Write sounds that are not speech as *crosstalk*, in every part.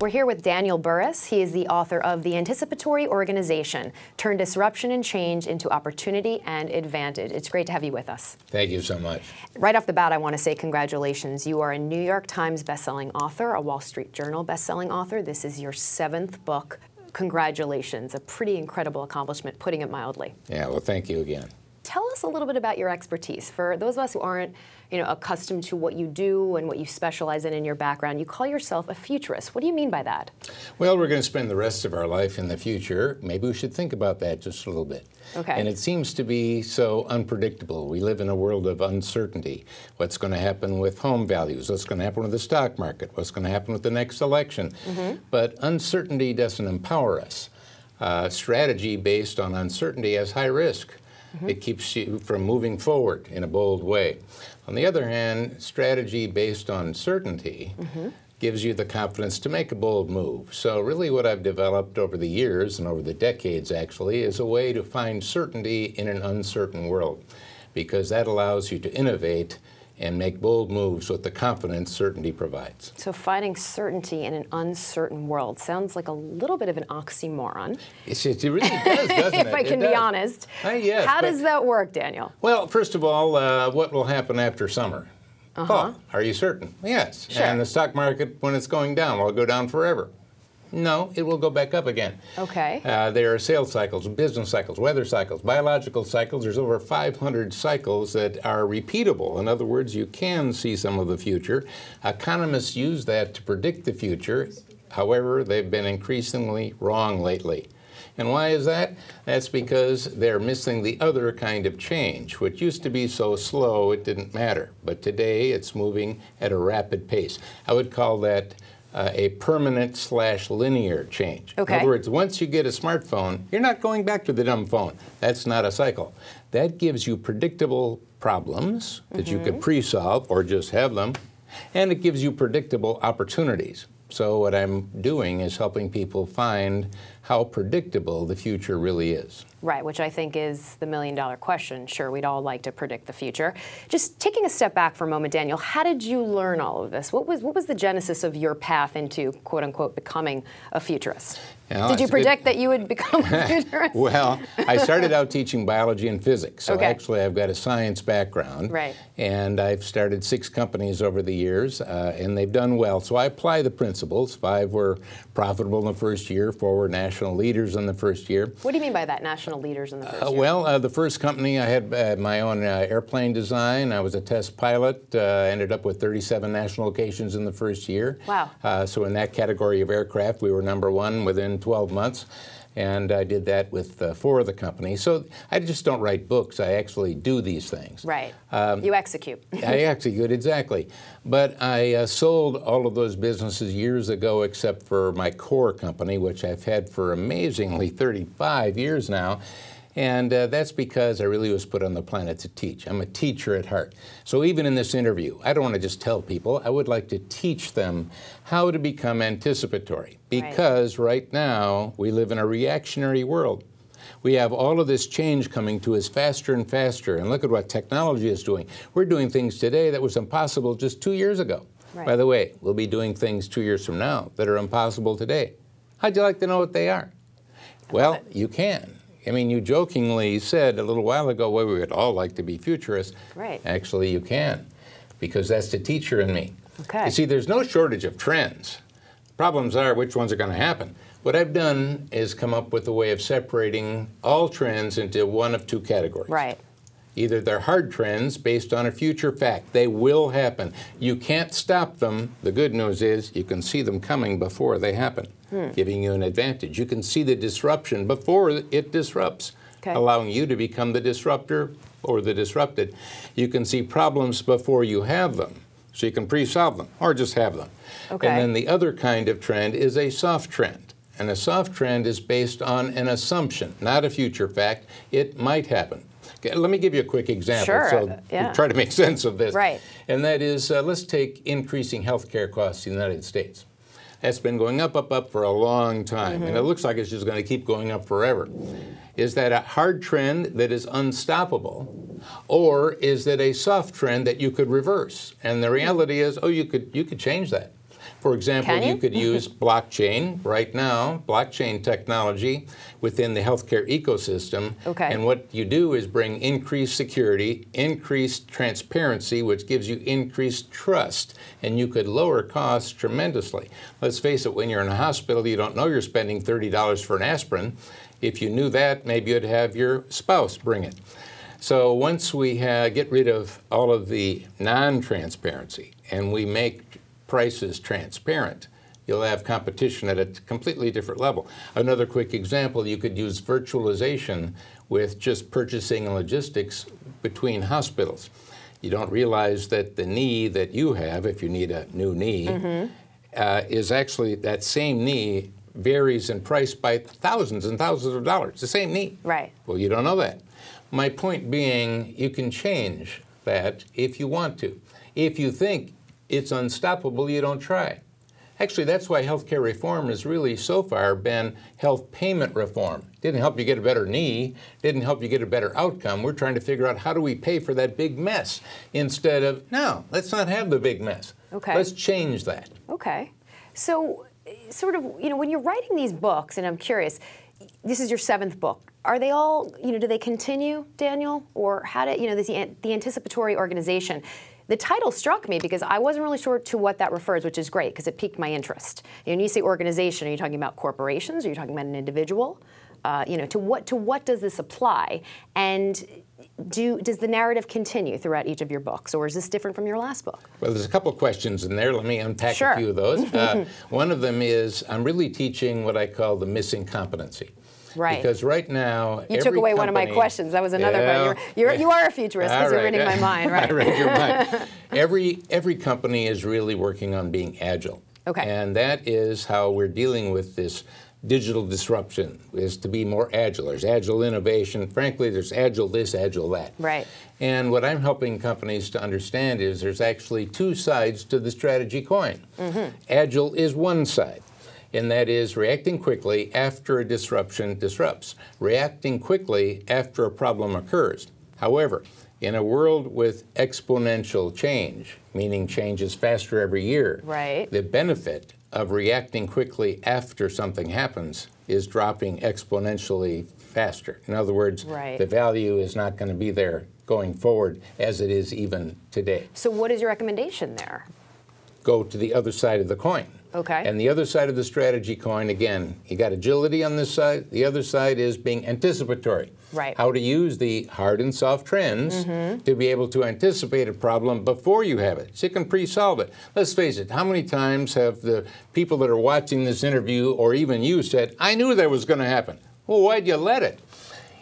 We're here with Daniel Burrus. He is the author of The Anticipatory Organization Turn Disruption and Change into Opportunity and Advantage. It's great to have you with us. Thank you so much. Right off the bat, I want to say congratulations. You are a New York Times bestselling author, a Wall Street Journal bestselling author. This is your seventh book. Congratulations. A pretty incredible accomplishment, putting it mildly. Yeah, well, thank you again. Tell us a little bit about your expertise. For those of us who aren't you know, accustomed to what you do and what you specialize in in your background. You call yourself a futurist. What do you mean by that? Well, we're going to spend the rest of our life in the future. Maybe we should think about that just a little bit. Okay. And it seems to be so unpredictable. We live in a world of uncertainty. What's going to happen with home values? What's going to happen with the stock market? What's going to happen with the next election? Mm-hmm. But uncertainty doesn't empower us. Uh, strategy based on uncertainty has high risk. Mm-hmm. It keeps you from moving forward in a bold way. On the other hand, strategy based on certainty mm-hmm. gives you the confidence to make a bold move. So, really, what I've developed over the years and over the decades actually is a way to find certainty in an uncertain world because that allows you to innovate and make bold moves with the confidence certainty provides. So, finding certainty in an uncertain world sounds like a little bit of an oxymoron. It, it really does, *laughs* doesn't it? if I can be honest. Uh, yes, How does that work, Daniel? Well, first of all, uh, what will happen after summer? Uh-huh. Oh, are you certain? Yes. Sure. And the stock market, when it's going down, will go down forever? No, it will go back up again. Okay. Uh, there are sales cycles, business cycles, weather cycles, biological cycles. There's over 500 cycles that are repeatable. In other words, you can see some of the future. Economists use that to predict the future. However, they've been increasingly wrong lately. And why is that? That's because they're missing the other kind of change, which used to be so slow it didn't matter. But today it's moving at a rapid pace. I would call that uh, a permanent slash linear change. Okay. In other words, once you get a smartphone, you're not going back to the dumb phone. That's not a cycle. That gives you predictable problems that mm-hmm. you could pre solve or just have them, and it gives you predictable opportunities. So, what I'm doing is helping people find how predictable the future really is. Right, which I think is the million dollar question. Sure, we'd all like to predict the future. Just taking a step back for a moment, Daniel, how did you learn all of this? What was, what was the genesis of your path into quote unquote becoming a futurist? Did you predict that you would become a *laughs* futurist? well, I started out *laughs* teaching biology and physics. So okay. actually, I've got a science background. Right. And I've started six companies over the years, uh, and they've done well. So I apply the principles. Five were profitable in the first year, four were national leaders in the first year. What do you mean by that, national leaders in the first uh, year? Well, uh, the first company, I had uh, my own uh, airplane design. I was a test pilot. Uh, ended up with 37 national locations in the first year. Wow. so in that category of aircraft, we were number one within 12 months. And I did that with uh, four of the companies. So I just don't write books. I actually do these things. Right. Um, you execute. *laughs* I execute, exactly. But I uh, sold all of those businesses years ago, except for my core company, which I've had for amazingly 35 years now. And uh, that's because I really was put on the planet to teach. I'm a teacher at heart. So even in this interview, I don't want to just tell people, I would like to teach them how to become anticipatory. Because right, right now, we live in a reactionary world. We have all of this change coming to us faster and faster. And look at what technology is doing. We're doing things today that was impossible just two years ago. Right. By the way, we'll be doing things two years from now that are impossible today. How'd you like to know what they are? Well, you can. I mean, you jokingly said a little while ago, well, we would all like to be futurists. Right. Actually, you can, because that's the teacher in me. Okay. You see, there's no shortage of trends. Problems are which ones are going to happen. What I've done is come up with a way of separating all trends into one of two categories. Right. Either they're hard trends based on a future fact. They will happen. You can't stop them. The good news is you can see them coming before they happen, hmm. giving you an advantage. You can see the disruption before it disrupts, okay. allowing you to become the disruptor or the disrupted. You can see problems before you have them, so you can pre solve them or just have them. Okay. And then the other kind of trend is a soft trend. And a soft trend is based on an assumption, not a future fact. It might happen. Let me give you a quick example. Sure, So uh, yeah. try to make *laughs* sense of this. Right. And that is, uh, let's take increasing healthcare costs in the United States. That's been going up, up, up for a long time, and it looks like it's just going to keep going up forever. Is that a hard trend that is unstoppable, or is that a soft trend that you could reverse? And the reality is, oh, you could you could change that. For example, Can you? could use *laughs* blockchain right now, blockchain technology within the healthcare ecosystem. Okay. And what you do is bring increased security, increased transparency, which gives you increased trust, and you could lower costs tremendously. Let's face it, when you're in a hospital, you don't know you're spending $30 for an aspirin. If you knew that, maybe you'd have your spouse bring it. So once we ha- get rid of all of the non-transparency and we make prices transparent, you'll have competition at a completely different level. Another quick example, you could use virtualization with just purchasing and logistics between hospitals. You don't realize that the knee that you have, if you need a new knee, uh, is actually that same knee varies in price by thousands and thousands of dollars. The same knee. Right. Well, you don't know that. My point being, you can change that if you want to. If you think it's unstoppable, you don't try. Actually, that's why healthcare reform has really so far been health payment reform. Didn't help you get a better knee, didn't help you get a better outcome. We're trying to figure out how do we pay for that big mess instead of, no, let's not have the big mess. Okay. Let's change that. Okay. So, sort of, you know, when you're writing these books, and I'm curious, this is your seventh book. Are they all, you know, do they continue, Daniel? Or how did, you know, this, the anticipatory organization? The title struck me because I wasn't really sure to what that refers, which is great because it piqued my interest. You know, when you say organization, are you talking about corporations? Are you talking about an individual? Uh, you know, to what to what does this apply? And do does the narrative continue throughout each of your books, or is this different from your last book? Well, there's a couple of questions in there. Let me unpack Sure. a few of those. *laughs* Uh, one of them is I'm really teaching what I call the missing competency. Right. Because right now, You took away one of my questions. That was another Yeah. one. You're, you're, you are a futurist because you're right. reading my *laughs* mind, right? I read your mind. *laughs* Every every company is really working on being agile. Okay. And that is how we're dealing with this digital disruption is to be more agile. There's agile innovation. Frankly, there's agile this, agile that. Right. And what I'm helping companies to understand is there's actually two sides to the strategy coin. Mm-hmm. Agile is one side, and that is reacting quickly after a disruption disrupts, reacting quickly after a problem occurs. However, in a world with exponential change, meaning change is faster every year, Right. the benefit of reacting quickly after something happens is dropping exponentially faster. In other words, Right. the value is not going to be there going forward as it is even today. So, what is your recommendation there? Go to the other side of the coin. Okay. And the other side of the strategy coin, again, you got agility on this side. The other side is being anticipatory. Right. How to use the hard and soft trends Mm-hmm. to be able to anticipate a problem before you have it. So you can pre-solve it. Let's face it, how many times have the people that are watching this interview or even you said, I knew that was going to happen? Well, why'd you let it?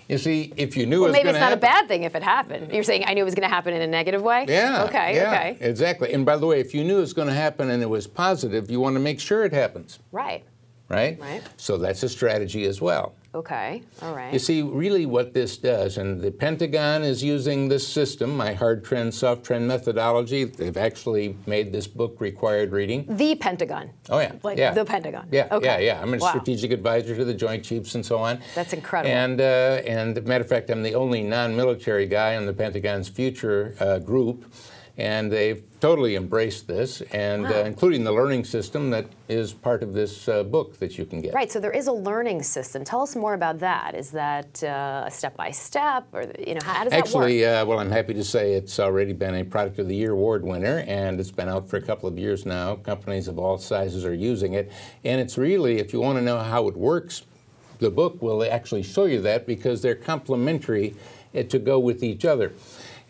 You see, if you knew Well, it was maybe it's not happen. a bad thing if it happened. You're saying I knew it was going to happen in a negative way? Yeah. Okay, yeah, okay. Exactly. And by the way, if you knew it was going to happen and it was positive, you want to make sure it happens, Right. right? Right. So that's a strategy as well. Okay. All right. You see, really what this does, and the Pentagon is using this system, my hard trend, soft trend methodology. They've actually made this book required reading. the Pentagon. Oh yeah, Like yeah. the Pentagon. Yeah, Okay. yeah, yeah. I'm a Wow. strategic advisor to the Joint Chiefs and so on. That's incredible. And uh, and matter of fact, I'm the only non-military guy on the Pentagon's future uh, group, and they've totally embraced this, and uh, including the learning system that is part of this uh, book that you can get. Right. So there is a learning system. Tell us more about that. Is that uh, a step by step, or you know, how, how does Actually, that work? Actually, uh, well, I'm happy to say it's already been a Product of the Year award winner, and it's been out for a couple of years now. Companies of all sizes are using it, and it's really, if you want to know how it works, the book will actually show you that because they're complementary uh, to go with each other.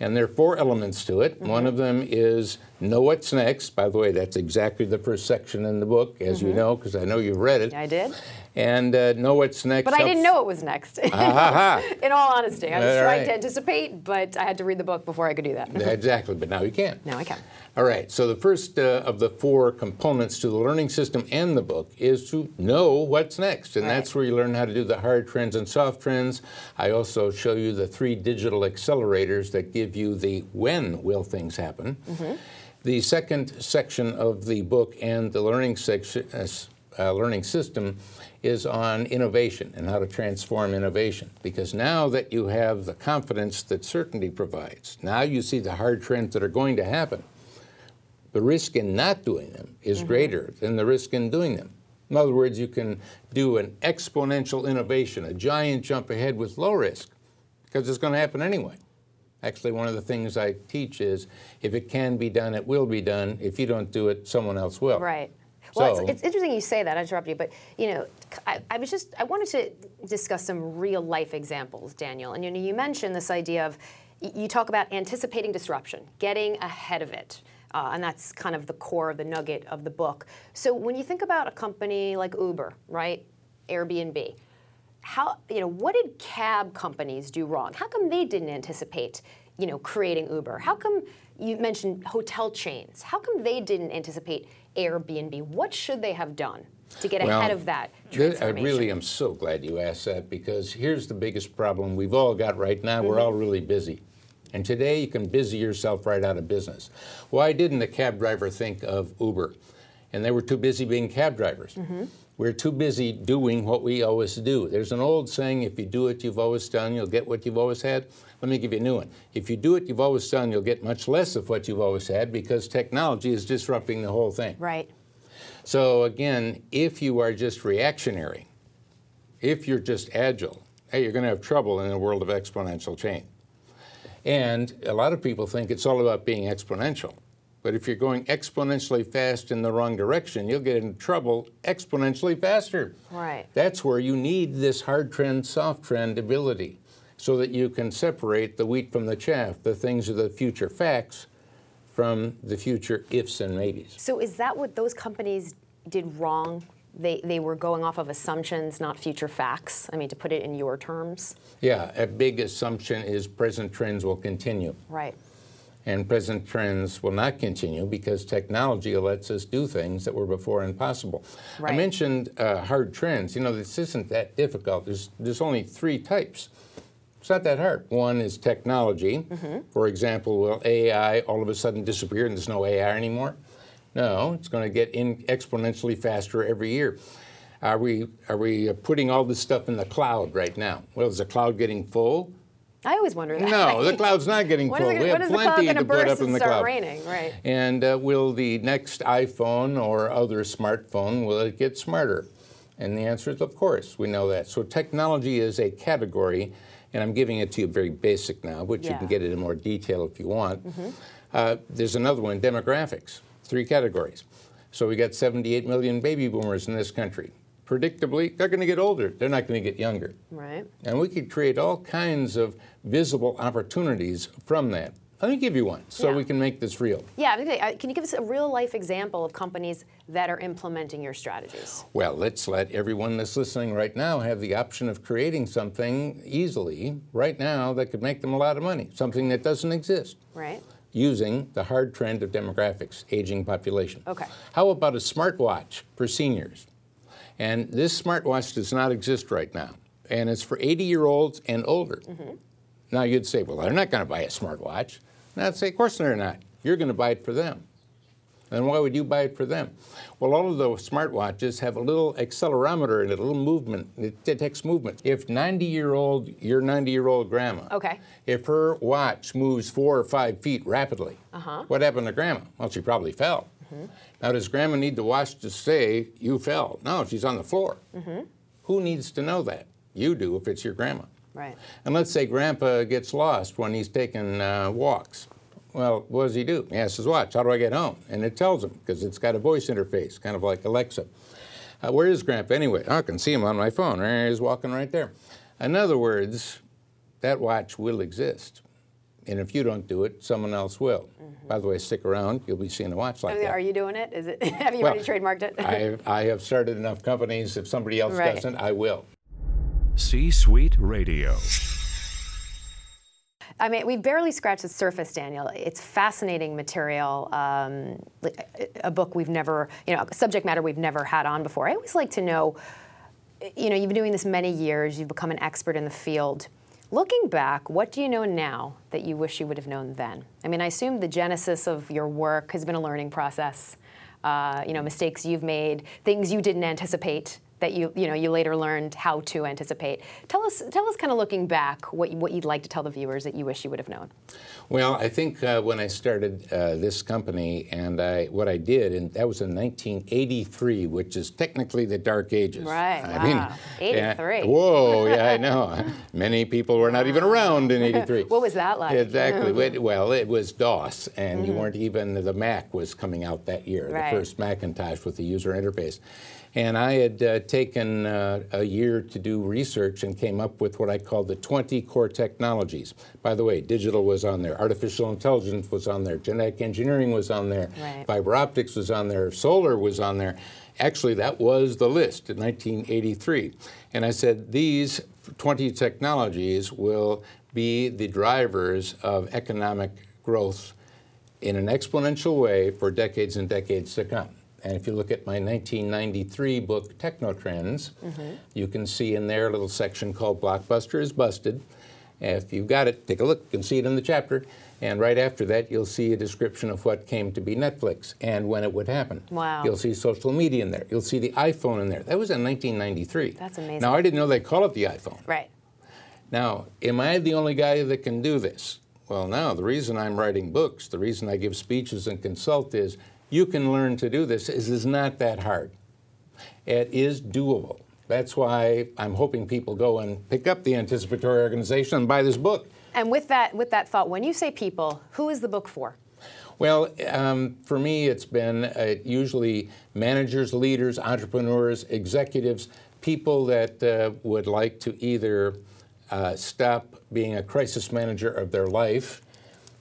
And there are four elements to it. One of them is know what's next. By the way, that's exactly the first section in the book, as you mm-hmm. know, because I know you've read it. I did. And uh, know what's next. But I didn't know it was next. *laughs* *laughs* In all honesty, I was All trying right. to anticipate, but I had to read the book before I could do that. exactly, but now you can. now I can. All right, so the first uh, of the four components to the learning system and the book is to know what's next. And Right. that's where you learn how to do the hard trends and soft trends. I also show you the three digital accelerators that give you the when will things happen. The second section of the book and the learning section, uh, uh, learning system is on innovation and how to transform innovation. Because now that you have the confidence that certainty provides, now you see the hard trends that are going to happen the risk in not doing them is mm-hmm. greater than the risk in doing them. In other words, you can do an exponential innovation, a giant jump ahead with low risk, because it's going to happen anyway. Actually, one of the things I teach is if it can be done, it will be done. If you don't do it, someone else will. Right. Well, So- it's, it's interesting you say that. I interrupt you, but you know, I, I was just I wanted to discuss some real life examples, Daniel. And you know, you mentioned this idea of you talk about anticipating disruption, getting ahead of it, uh, and that's kind of the core of the nugget of the book. So when you think about a company like Uber, right, Airbnb, how you know what did cab companies do wrong? How come they didn't anticipate you know creating Uber? How come you mentioned hotel chains? How come they didn't anticipate Airbnb? What should they have done to get Well, ahead of that th- I really am so glad you asked that because here's the biggest problem we've all got right now. We're Mm-hmm. all really busy. And today you can busy yourself right out of business. Why didn't the cab driver think of Uber? And they were too busy being cab drivers. Mm-hmm. We're too busy doing what we always do. There's an old saying if you do what you've always done, you'll get what you've always had. Let me give you a new one. If you do what you've always done, you'll get much less of what you've always had because technology is disrupting the whole thing. right. So again, if you are just reactionary, if you're just agile, hey, you're going to have trouble in a world of exponential change. And a lot of people think it's all about being exponential. But if you're going exponentially fast in the wrong direction, you'll get in trouble exponentially faster. Right. That's where you need this hard trend, soft trend ability so that you can separate the wheat from the chaff, the things of the future facts from the future ifs and maybes. So is that what those companies did wrong? They, they were going off of assumptions, not future facts. I mean, to put it in your terms. Yeah, a big assumption is present trends will continue. Right. And present trends will not continue because technology lets us do things that were before impossible. I mentioned uh, hard trends. You know, this isn't that difficult. There's, there's only three types. It's not that hard. One is technology. For example, will AI all of a sudden disappear and there's no AI anymore? No, it's going to get in exponentially faster every year. Are we, are we uh, putting all this stuff in the cloud right now? Well, is the cloud getting full? I always wonder that. No, the *laughs* cloud's not getting full. it- we have is the cloud plenty to put up in the cloud. raining? Right. And uh, will the next iPhone or other smartphone will it get smarter? And the answer is of course. We know that. So technology is a category, and I'm giving it to you very basic now, but you can get it in more detail if you want. Uh, there's another one, demographics. Three categories. So we got 78 million baby boomers in this country. Predictably, they're going to get older. They're not going to get younger. Right. And we could create all kinds of visible opportunities from that. Let me give you one so Yeah. we can make this real. Yeah. I was gonna say, uh, Can you give us a real life example of companies that are implementing your strategies? Well, let's let everyone that's listening right now have the option of creating something easily right now that could make them a lot of money, something that doesn't exist, Right. using the hard trend of demographics, aging population. Okay. How about a smartwatch for seniors? And this smartwatch does not exist right now, and it's for 80 year olds and older. Mm-hmm. Now you'd say, well, they're not going to buy a smartwatch. And I'd say, of course they're not. You're going to buy it for them. And why would you buy it for them? Well, all of those smartwatches have a little accelerometer and a little movement. It detects movement. If 90 year old, your 90 year old grandma, Okay. if her watch moves four or five feet rapidly, uh-huh. what happened to grandma? Well, she probably fell. Now, does grandma need the watch to say you fell? No, she's on the floor. Who needs to know that? You do if it's your grandma. Right. And let's say grandpa gets lost when he's taking uh, walks. Well, what does he do? He asks his watch, how do I get home? And it tells him because it's got a voice interface, kind of like Alexa. Uh, where is grandpa anyway? Oh, I can see him on my phone. There he is walking right there. In other words, that watch will exist. And if you don't do it, someone else will. By the way, stick around. You'll be seeing a watch like I mean, that. Are you doing it? Is it? *laughs* Have you Well, already trademarked it? I, I have started enough companies. If somebody else Right. doesn't, I will. C Suite Radio. I mean, we barely scratched the surface, Daniel. It's fascinating material. Um, a book we've never, you know, subject matter we've never had on before. I always like to know, you know, you've been doing this many years. You've become an expert in the field. Looking back, what do you know now that you wish you would have known then? I mean, I assume the genesis of your work has been a learning process. Uh, you know, mistakes you've made, things you didn't anticipate that you, you know, you later learned how to anticipate. Tell us, tell us, kind of looking back, what you, what you'd like to tell the viewers that you wish you would have known. Well, I think uh, when I started uh, this company, and I, what I did, and that was in 1983, which is technically the Dark Ages. Right, I wow. yeah, 83. whoa, yeah, I know. *laughs* Many people were not even around in 83. *laughs* What was that like? Exactly. *laughs* Well, it was DOS, and you weren't even, the Mac was coming out that year, Mm-hmm. Right. the first Macintosh with the user interface. And I had uh, taken uh, a year to do research and came up with what I called the 20 core technologies. By the way, digital was on there, artificial intelligence was on there, genetic engineering was on there, Right. fiber optics was on there, solar was on there. Actually, that was the list in 1983. And I said, these 20 technologies will be the drivers of economic growth in an exponential way for decades and decades to come. And if you look at my 1993 book, Technotrends, mm-hmm. you can see in there a little section called Blockbuster is Busted. If you've got it, take a look. You can see it in the chapter. And right after that, you'll see a description of what came to be Netflix and when it would happen. Wow. You'll see social media in there. You'll see the iPhone in there. That was in 1993. That's amazing. Now, I didn't know they call it the iPhone. Right. Now, am I the only guy that can do this? Well, no. The reason I'm writing books, the reason I give speeches and consult is you can learn to do this. It is not that hard. It is doable. That's why I'm hoping people go and pick up the anticipatory organization and buy this book. And with that, with that thought, when you say people, who is the book for? Well, um, for me, it's been uh, usually managers, leaders, entrepreneurs, executives, people that uh, would like to either uh, stop being a crisis manager of their life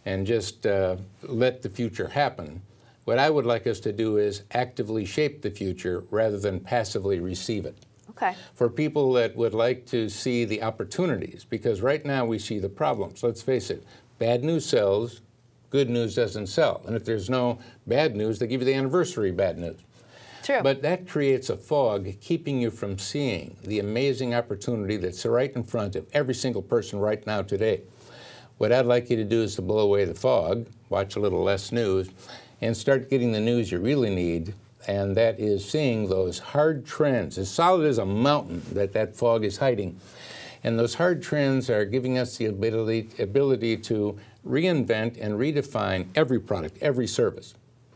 and just uh, let the future happen. What I would like us to do is actively shape the future rather than passively receive it Okay. for people that would like to see the opportunities, because right now we see the problems. Let's face it, bad news sells, good news doesn't sell. And if there's no bad news, they give you the anniversary bad news. True. But that creates a fog keeping you from seeing the amazing opportunity that's right in front of every single person right now today. What I'd like you to do is to blow away the fog, watch a little less news, and start getting the news you really need. And that is seeing those hard trends, as solid as a mountain that that fog is hiding. And those hard trends are giving us the ability, ability to reinvent and redefine every product, every service.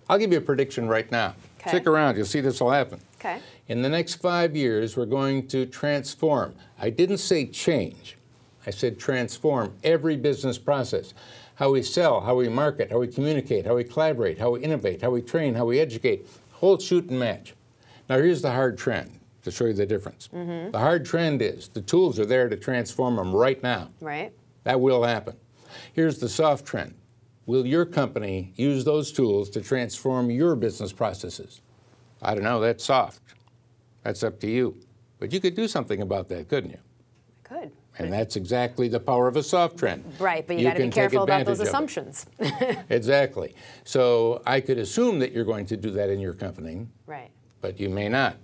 I'll give you a prediction right now. Okay. Stick around, you'll see this will happen. Okay. In the next five years, we're going to transform. I didn't say change, I said transform every business process. How we sell, how we market, how we communicate, how we collaborate, how we innovate, how we train, how we educate, whole shoot and match. Now, here's the hard trend to show you the difference. Mm-hmm. The hard trend is the tools are there to transform them right now. Right. That will happen. Here's the soft trend. Will your company use those tools to transform your business processes? I don't know, that's soft. That's up to you. But you could do something about that, couldn't you? Good. And that's exactly the power of a soft trend. Right, but you, got to be careful about those advantage of it. assumptions. *laughs* Exactly. So I could assume that you're going to do that in your company, right. but you may not.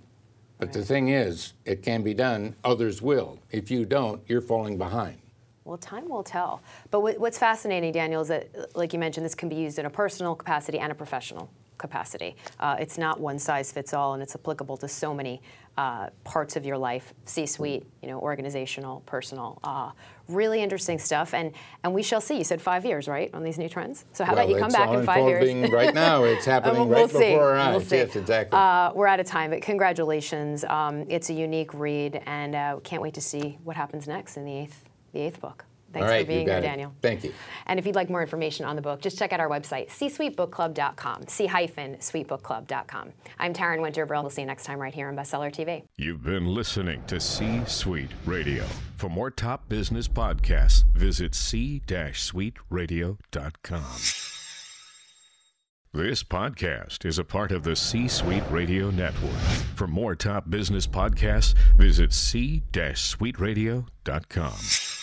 But the thing is, it can be done, others will. If you don't, you're falling behind. Well, time will tell. But what's fascinating, Daniel, is that, like you mentioned, this can be used in a personal capacity and a professional capacity. Uh, it's not one size fits all, and it's applicable to so many uh, parts of your life: C-suite, you know, organizational, personal. Uh, really interesting stuff, and and we shall see. You said five years, right, on these new trends. So how well, about you come back in five years? right now. It's *laughs* happening we'll right see. before our eyes. We'll see. Yes, exactly. Uh, we're out of time, but congratulations. Um, it's a unique read, and uh, can't wait to see what happens next in the eighth, the eighth book. Thanks All right, for being you got here, it. Daniel. Thank you. And if you'd like more information on the book, just check out our website, csuitebookclub.com, c-suitebookclub.com. I'm Taryn Winterbrill. We'll see you next time right here on Bestseller TV. You've been listening to C Suite Radio. For more top business podcasts, visit c-suiteradio.com. This podcast is a part of the C Suite Radio Network. For more top business podcasts, visit c-suiteradio.com.